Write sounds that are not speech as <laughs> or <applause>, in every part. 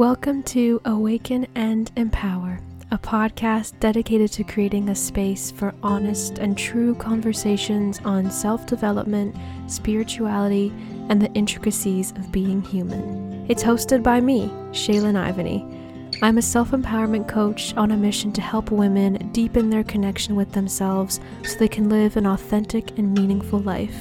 Welcome to Awaken and Empower, a podcast dedicated to creating a space for honest and true conversations on self development, spirituality, and the intricacies of being human. It's hosted by me, Shealyn Ivany. I'm a self empowerment coach on a mission to help women deepen their connection with themselves so they can live an authentic and meaningful life.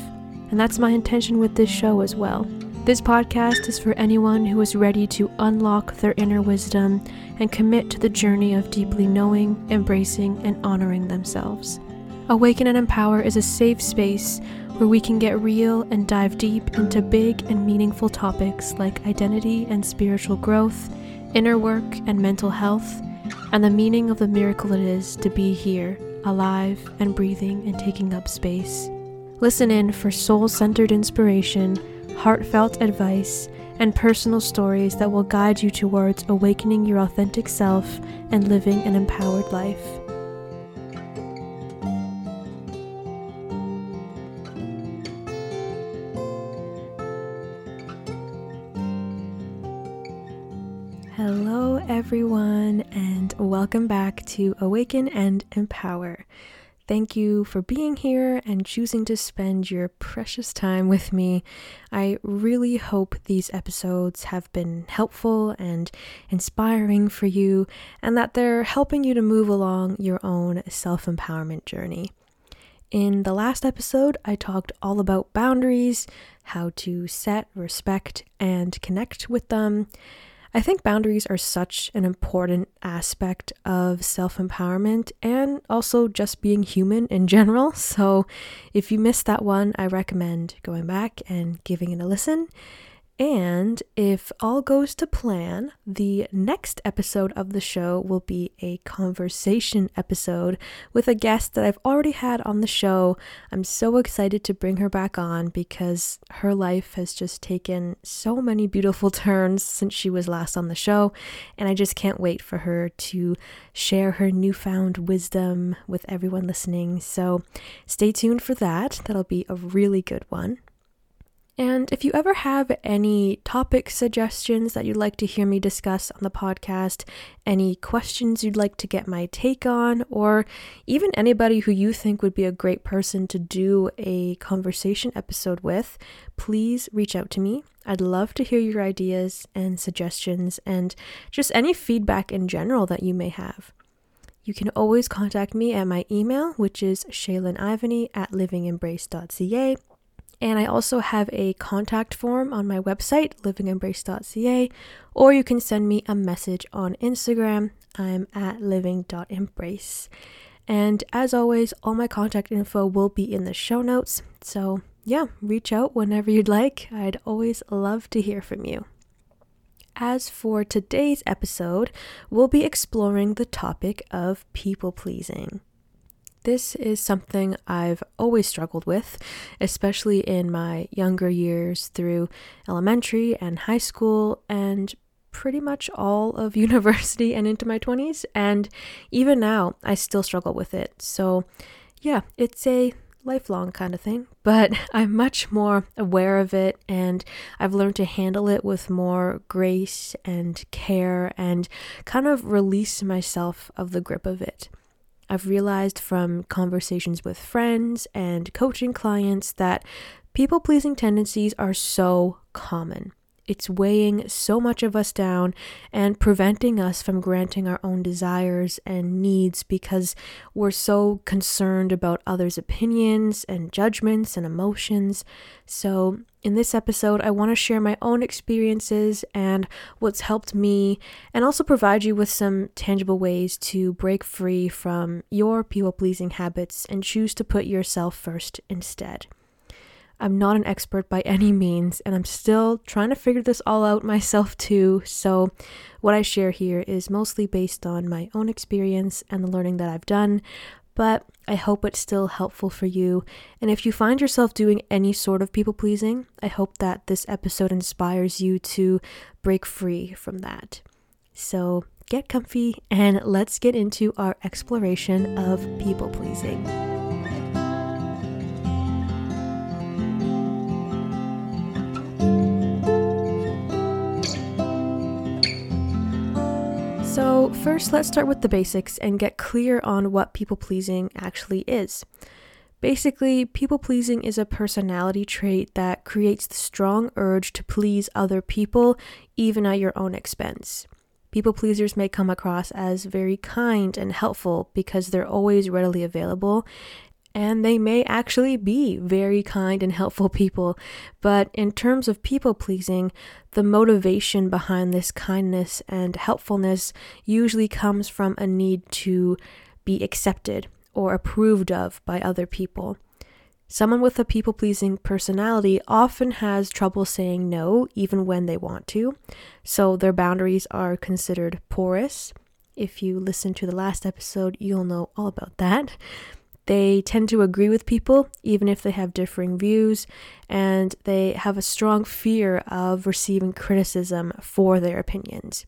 And that's my intention with this show as well. This podcast is for anyone who is ready to unlock their inner wisdom and commit to the journey of deeply knowing, embracing, and honoring themselves. Awaken and Empower is a safe space where we can get real and dive deep into big and meaningful topics like identity and spiritual growth, inner work and mental health, and the meaning of the miracle it is to be here, alive and breathing and taking up space. Listen in for soul centered inspiration heartfelt advice, and personal stories that will guide you towards awakening your authentic self and living an empowered life. Hello, everyone, and welcome back to Awaken and Empower. Thank you for being here and choosing to spend your precious time with me. I really hope these episodes have been helpful and inspiring for you, and that they're helping you to move along your own self empowerment journey. In the last episode, I talked all about boundaries, how to set, respect, and connect with them. I think boundaries are such an important aspect of self empowerment and also just being human in general. <laughs> So, if you missed that one, I recommend going back and giving it a listen. And if all goes to plan, the next episode of the show will be a conversation episode with a guest that I've already had on the show. I'm so excited to bring her back on because her life has just taken so many beautiful <laughs> turns since she was last on the show. And I just can't wait for her to share her newfound wisdom with everyone listening. So stay tuned for that. That'll be a really good one. And if you ever have any topic suggestions that you'd like to hear me discuss on the podcast, any questions you'd like to get my take on, or even anybody who you think would be a great person to do a conversation episode with, please reach out to me. I'd love to hear your ideas and suggestions and just any feedback in general that you may have. You can always contact me at my email, which is shealynivany at livingembrace.ca and I also have a contact form on my website, livingembrace.ca, or you can send me a message on Instagram. I'm at living.embrace. And as always, all my contact info will be in the show notes. So, yeah, reach out whenever you'd like. I'd always love to hear from you. As for today's episode, we'll be exploring the topic of people pleasing. This is something I've always struggled with, especially in my younger years through elementary and high school, and pretty much all of <laughs> university and into my 20s. And even now, I still struggle with it. So, yeah, it's a lifelong kind of thing, <laughs> but I'm much more aware of it and I've learned to handle it with more grace and care and kind of release myself of the grip of it. I've realized from conversations with friends and coaching clients that people pleasing tendencies are so common. It's weighing so much of us down and preventing us from granting our own desires and needs because we're so concerned about others' opinions and judgments and emotions. So, in this episode, I want to share my own experiences and what's helped me, and also provide you with some tangible ways to break free from your people pleasing habits and choose to put yourself first instead. I'm not an expert by any means, and I'm still trying to figure this all out myself too. So, what I share here is mostly based on my own experience and the learning that I've done, but I hope it's still helpful for you. And if you find yourself doing any sort of people pleasing, I hope that this episode inspires you to break free from that. So, get comfy and let's get into our exploration of people pleasing. First, let's start with the basics and get clear on what people pleasing actually is. Basically, people pleasing is a personality trait that creates the strong urge to please other people, even at your own expense. People pleasers may come across as very kind and helpful because they're always readily available, and they may actually be very kind and helpful people. But in terms of people pleasing, the motivation behind this kindness and helpfulness usually comes from a need to be accepted or approved of by other people. Someone with a people pleasing personality often has trouble saying no, even when they want to, so their boundaries are considered porous. If you listen to the last episode, you'll know all about that. They tend to agree with people, even if they have differing views, and they have a strong fear of receiving criticism for their opinions.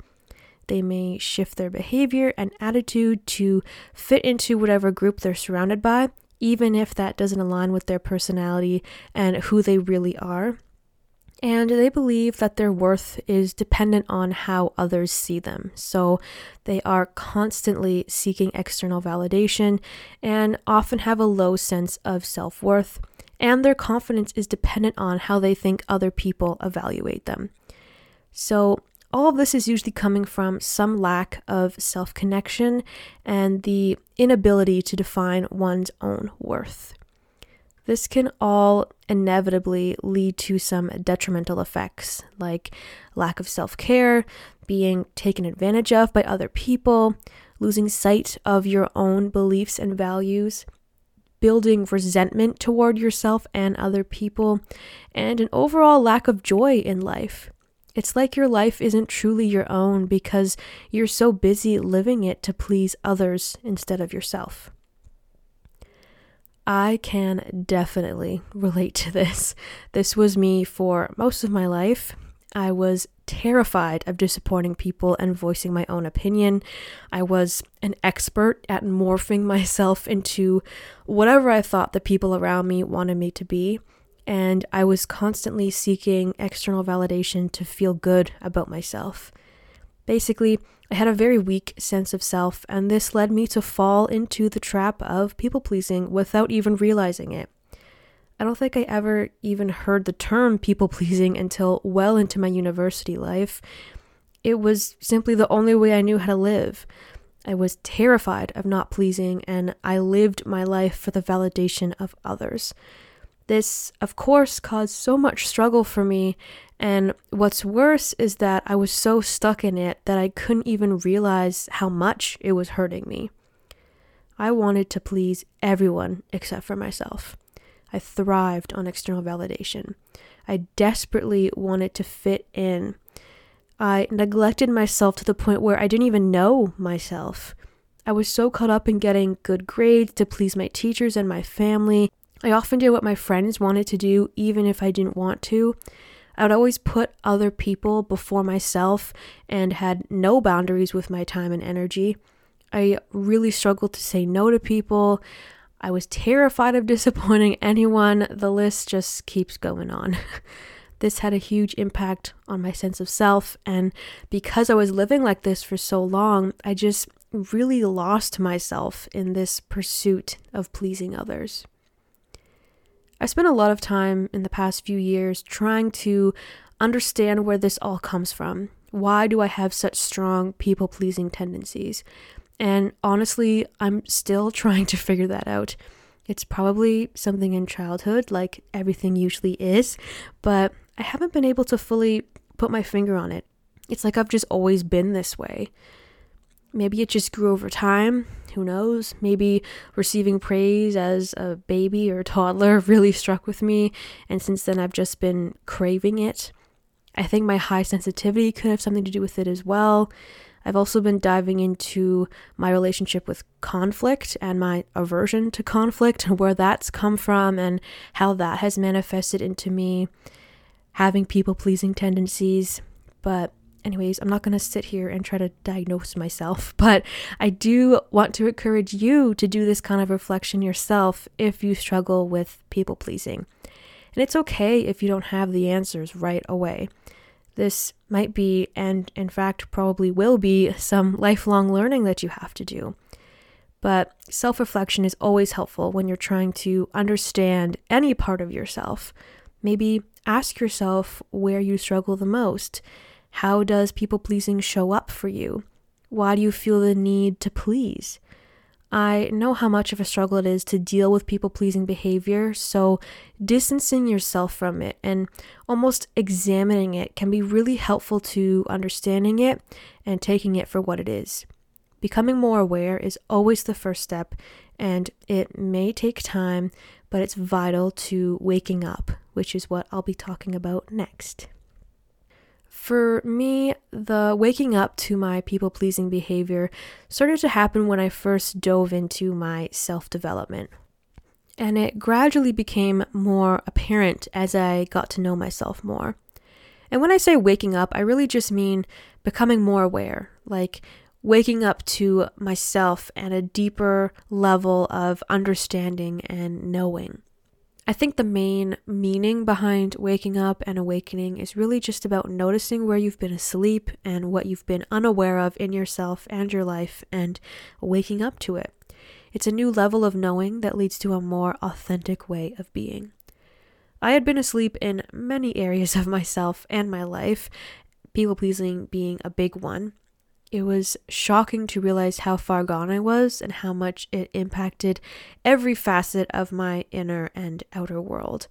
They may shift their behavior and attitude to fit into whatever group they're surrounded by, even if that doesn't align with their personality and who they really are. And they believe that their worth is dependent on how others see them. So they are constantly seeking external validation and often have a low sense of self worth. And their confidence is dependent on how they think other people evaluate them. So all of this is usually coming from some lack of self connection and the inability to define one's own worth. This can all inevitably lead to some detrimental effects like lack of self care, being taken advantage of by other people, losing sight of your own beliefs and values, building resentment toward yourself and other people, and an overall lack of joy in life. It's like your life isn't truly your own because you're so busy living it to please others instead of yourself. I can definitely relate to this. This was me for most of my life. I was terrified of disappointing people and voicing my own opinion. I was an expert at morphing myself into whatever I thought the people around me wanted me to be. And I was constantly seeking external validation to feel good about myself. Basically, I had a very weak sense of self, and this led me to fall into the trap of people pleasing without even realizing it. I don't think I ever even heard the term people pleasing until well into my university life. It was simply the only way I knew how to live. I was terrified of not pleasing, and I lived my life for the validation of others. This, of course, caused so much struggle for me, and what's worse is that I was so stuck in it that I couldn't even realize how much it was hurting me. I wanted to please everyone except for myself. I thrived on external validation. I desperately wanted to fit in. I neglected myself to the point where I didn't even know myself. I was so caught up in getting good grades to please my teachers and my family. I often did what my friends wanted to do, even if I didn't want to. I would always put other people before myself and had no boundaries with my time and energy. I really struggled to say no to people. I was terrified of <laughs> disappointing anyone. The list just keeps going on. <laughs> this had a huge impact on my sense of self, and because I was living like this for so long, I just really lost myself in this pursuit of pleasing others. I spent a lot of time in the past few years trying to understand where this all comes from. Why do I have such strong people pleasing tendencies? And honestly, I'm still <laughs> trying to figure that out. It's probably something in childhood, like everything usually is, but I haven't been able to fully put my finger on it. It's like I've just always been this way. Maybe it just grew over time. Who knows? Maybe receiving praise as a baby or toddler <laughs> really struck with me, and since then I've just been craving it. I think my high sensitivity could have something to do with it as well. I've also been diving into my relationship with conflict and my aversion to conflict, and <laughs> where that's come from, and how that has manifested into me having people pleasing tendencies. But anyways, I'm not going to sit here and try to diagnose myself, <laughs> but I do want to encourage you to do this kind of reflection yourself if you struggle with people pleasing. And it's okay if you don't have the answers right away. This might be, and in fact, probably will be, some lifelong learning that you have to do. But self reflection is always helpful when you're trying to understand any part of yourself. Maybe ask yourself where you struggle the most. How does people pleasing show up for you? Why do you feel the need to please? I know how much of a struggle it is to deal with people pleasing behavior, so distancing yourself from it and almost examining it can be really helpful to understanding it and taking it for what it is. Becoming more aware is always the first step, and it may take time, but it's vital to waking up, which is what I'll be talking about next. For me, the waking up to my people pleasing behavior started to happen when I first dove into my self development. And it gradually became more apparent as I got to know myself more. And when I say waking up, I really just mean becoming more aware, like waking up to myself and a deeper level of understanding and knowing. I think the main meaning behind waking up and awakening is really just about noticing where you've been asleep and what you've been unaware of in yourself and your life and waking up to it. It's a new level of knowing that leads to a more authentic way of being. I had been asleep in many <laughs> areas of myself and my life, people pleasing being a big one, it was shocking to realize how far gone I was and how much it impacted every facet of my inner and outer world.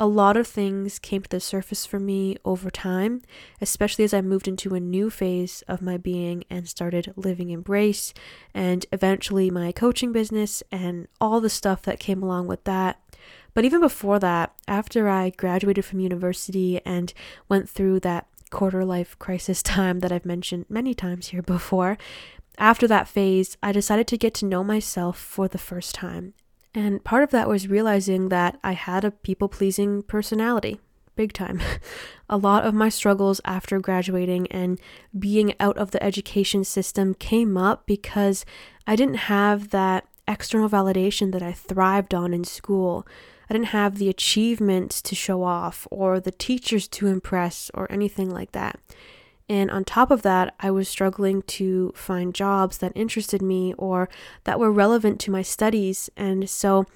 A lot of things came to the surface for me over time, especially as I moved into a new phase of my being and started living Embrace, and eventually my coaching business and all the stuff that came along with that. But even before that, after I graduated from university and went through that quarter life crisis <laughs> time that I've mentioned many times here before, after that phase, I decided to get to know myself for the first time. And part of that was realizing that I had a people pleasing personality, big time. <laughs> a lot of my struggles after graduating and being out of the education system came up because I didn't have that external validation that I thrived on in school. I didn't have the achievements to show off or the teachers to impress or anything like that. And on top of that, I was struggling to find jobs that interested me or that were relevant to my studies. And so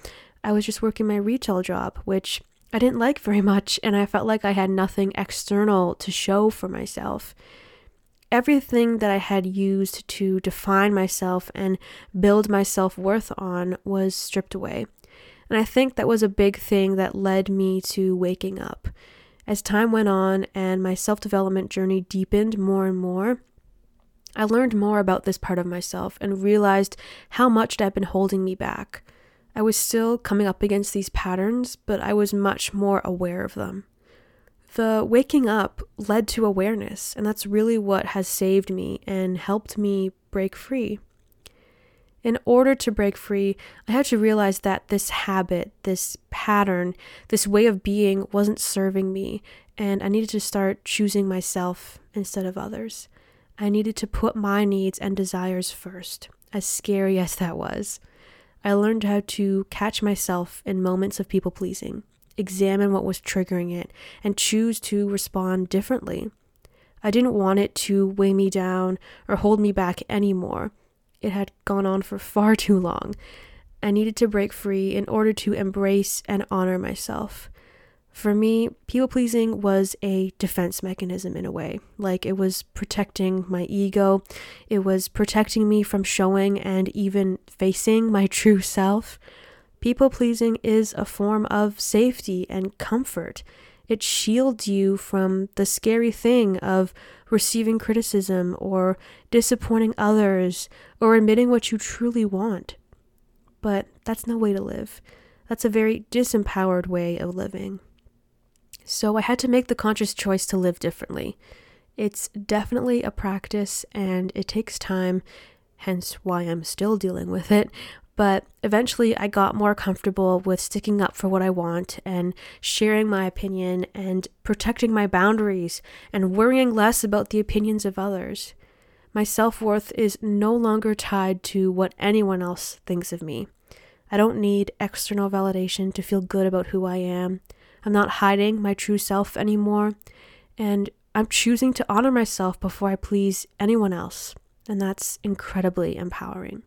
I was just working my retail job, which I didn't <laughs> like very much. And I felt like I had nothing external to show for myself. Everything that I had used to define myself and build my self worth on was stripped away. And I think that was a big thing that led me to waking up. As time went on and my self development journey deepened more and more, I learned more about this part of myself and realized how much it had been holding me back. I was still coming up against these patterns, but I was much more aware of them. The waking up led to awareness, and that's really what has saved me and helped me break free. In order to break free, I had to realize that this habit, this pattern, this way of being wasn't serving me, and I needed to start choosing myself instead of others. I needed to put my needs and desires first, as scary as that was. I learned how to catch myself in moments of people pleasing, examine what was triggering it, and choose to respond differently. I didn't want it to weigh me down or hold me back anymore. It had gone on for far too long. I needed to break free in order to embrace and honor myself. For me, people pleasing was a defense mechanism in a way. Like it was protecting my ego, it was protecting me from showing and even facing my <laughs> true self. People pleasing is a form of safety and comfort. It shields you from the scary thing of receiving criticism or disappointing others or admitting what you truly want. But that's no way to live. That's a very disempowered way of living. So I had to make the conscious choice to live differently. It's definitely a practice and it takes time, hence why I'm still dealing with it. But eventually, I got more comfortable with sticking up for what I want and sharing my opinion and protecting my boundaries and worrying less about the opinions of others. My self worth is no longer tied to what anyone else thinks of me. I don't need external validation to feel good about who I am. I'm not hiding my true self anymore. And I'm choosing to honor myself before I please anyone else. And that's incredibly empowering.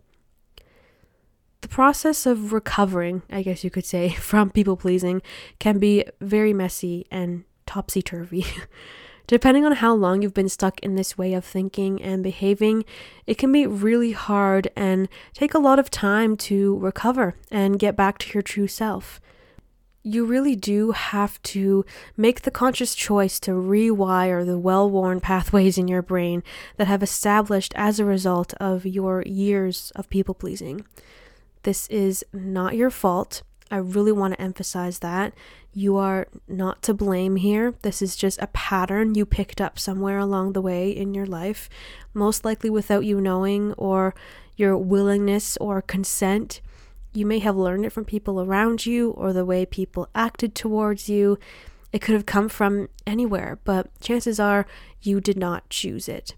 The process of recovering, I guess you could say, <laughs> from people pleasing can be very messy and topsy turvy. <laughs> Depending on how long you've been stuck in this way of thinking and behaving, it can be really hard and take a lot of time to recover and get back to your true self you really do have to make the conscious choice to rewire the well worn pathways in your brain that have established as a result of your years of people pleasing. This is not your fault. I really want to emphasize that. You are not to blame here. This is just a pattern you picked up somewhere along the way in your life, most likely without you knowing or your willingness or consent. You may have learned it from people around you or the way people acted towards you. It could have come from anywhere, but chances are you did not choose it.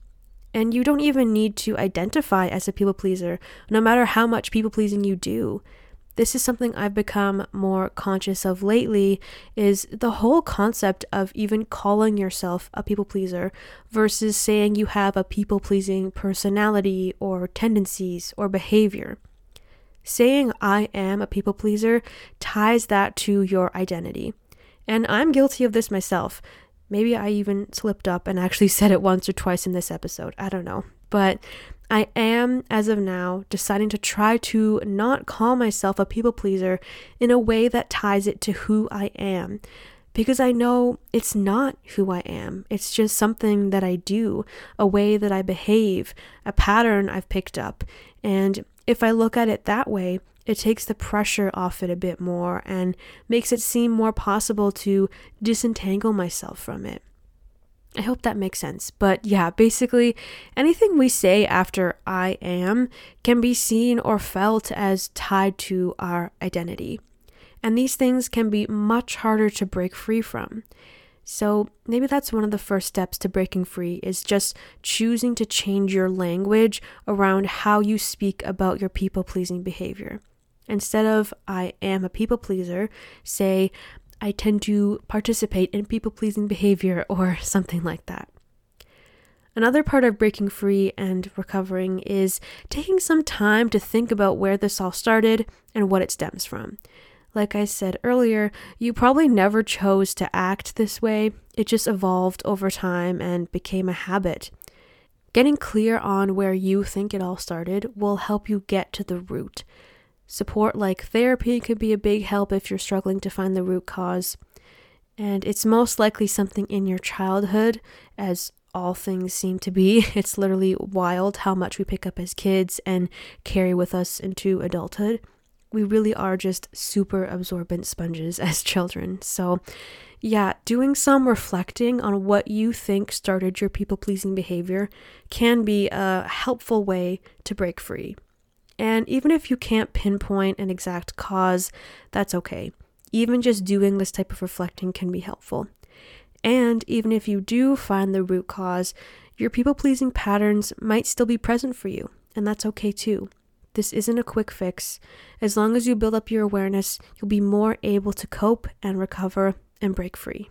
And you don't even need to identify as a people pleaser, no matter how much people pleasing you do. This is something I've become more conscious of lately is the whole concept of even calling yourself a people pleaser versus saying you have a people pleasing personality or tendencies or behavior. Saying I am a people pleaser ties that to your identity. And I'm guilty of this myself. Maybe I even slipped up and actually said it once or twice in this episode. I don't know. But I am, as of now, deciding to try to not call myself a people pleaser in a way that ties it to who I am. Because I know it's not who I am. It's just something that I do, a way that I behave, a pattern I've picked up. And if I look at it that way, it takes the pressure off it a bit more and makes it seem more possible to disentangle myself from it. I hope that makes sense. But yeah, basically, anything we say after I am can be seen or felt as tied to our identity. And these things can be much harder to break free from. So maybe that's one of the first steps to breaking free is just choosing to change your language around how you speak about your people pleasing behavior. Instead of I am a people pleaser, say I tend to participate in people pleasing behavior or <laughs> something like that. Another part of breaking free and recovering is taking some time to think about where this all started and what it stems from. Like I said earlier, you probably never chose to act this way, it just evolved over time and became a habit. Getting clear on where you think it all started will help you get to the root. Support like therapy could be a big help if you're struggling to find the root cause. And it's most likely something in your childhood, as all things seem to be. <laughs> It's literally wild how much we pick up as kids and carry with us into adulthood we really are just super absorbent sponges <laughs> as children. So, yeah, doing some reflecting on what you think started your people pleasing behavior can be a helpful way to break free. And even if you can't pinpoint an exact cause, that's okay. Even just doing this type of reflecting can be helpful. And even if you do find the root cause, your people pleasing patterns might still be present for you, and that's okay too. This isn't a quick fix. As long as you build up your awareness, you'll be more able to cope and recover and break free.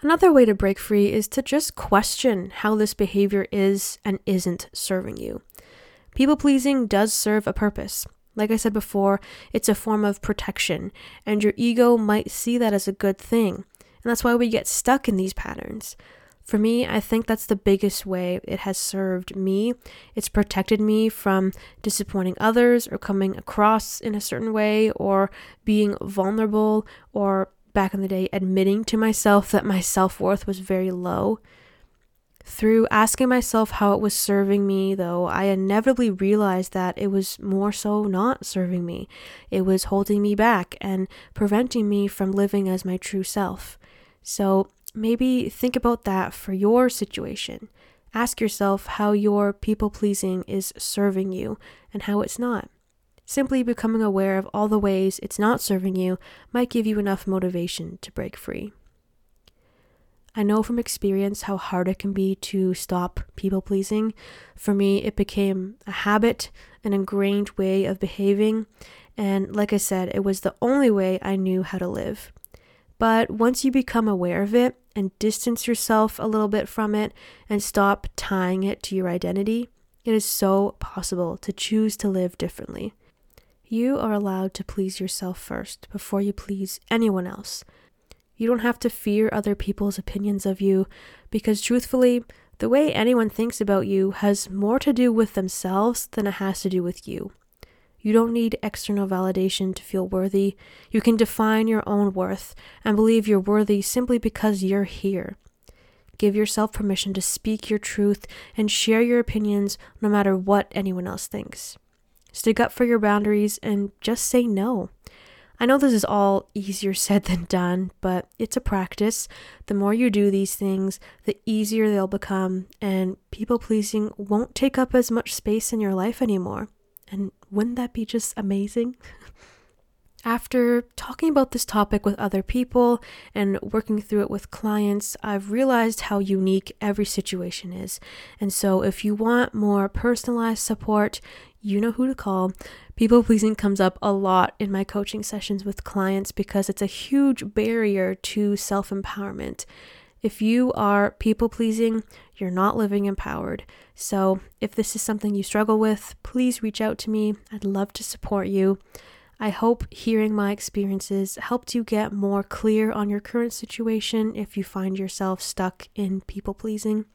Another way to break free is to just question how this behavior is and isn't serving you. People pleasing does serve a purpose. Like I said before, it's a form of protection, and your ego might see that as a good thing. And that's why we get stuck in these patterns. For me, I think that's the biggest way it has served me. It's protected me from disappointing others or coming across in a certain way or being vulnerable or back in the day admitting to myself that my self worth was very low. Through asking myself how it was serving me, though, I inevitably realized that it was more so not serving me. It was holding me back and preventing me from living as my true self. So maybe think about that for your situation. Ask yourself how your people pleasing is serving you and how it's not. Simply becoming aware of all the ways it's not serving you might give you enough motivation to break free. I know from experience how hard it can be to stop people pleasing. For me, it became a habit, an ingrained way of behaving, and like I said, it was the only way I knew how to live. But once you become aware of it, and distance yourself a little bit from it and stop tying it to your identity, it is so possible to choose to live differently. You are allowed to please yourself first before you please anyone else. You don't have to fear other people's opinions of you because, truthfully, the way anyone thinks about you has more to do with themselves than it has to do with you. You don't need external validation to feel worthy. You can define your own worth and believe you're worthy simply because you're here. Give yourself permission to speak your truth and share your opinions no matter what anyone else thinks. Stick up for your boundaries and just say no. I know this is all easier said than done, but it's a practice. The more you do these things, the easier they'll become, and people pleasing won't take up as much space in your life anymore. And wouldn't that be just amazing? <laughs> After talking about this topic with other people and working through it with clients, I've realized how unique every situation is. And so, if you want more personalized support, you know who to call. People pleasing comes up a lot in my coaching sessions with clients because it's a huge barrier to self empowerment. If you are people pleasing, you're not living empowered. So, if this is something you struggle with, please reach out to me. I'd love to support you. I hope hearing my experiences helped you get more clear on your current situation if you find yourself stuck in people pleasing.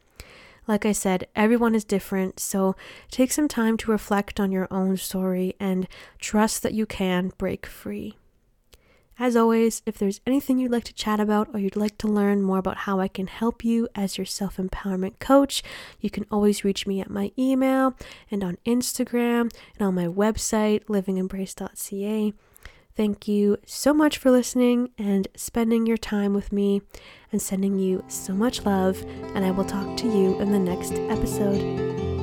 Like I said, everyone is different, so take some time to reflect on your own story and trust that you can break free. As always, if there's anything you'd like to chat about or you'd like to learn more about how I can help you as your self empowerment coach, you can always reach me at my email and on Instagram and on my website, livingembrace.ca. Thank you so much for listening and spending your time with me and sending you so much love. And I will talk to you in the next episode.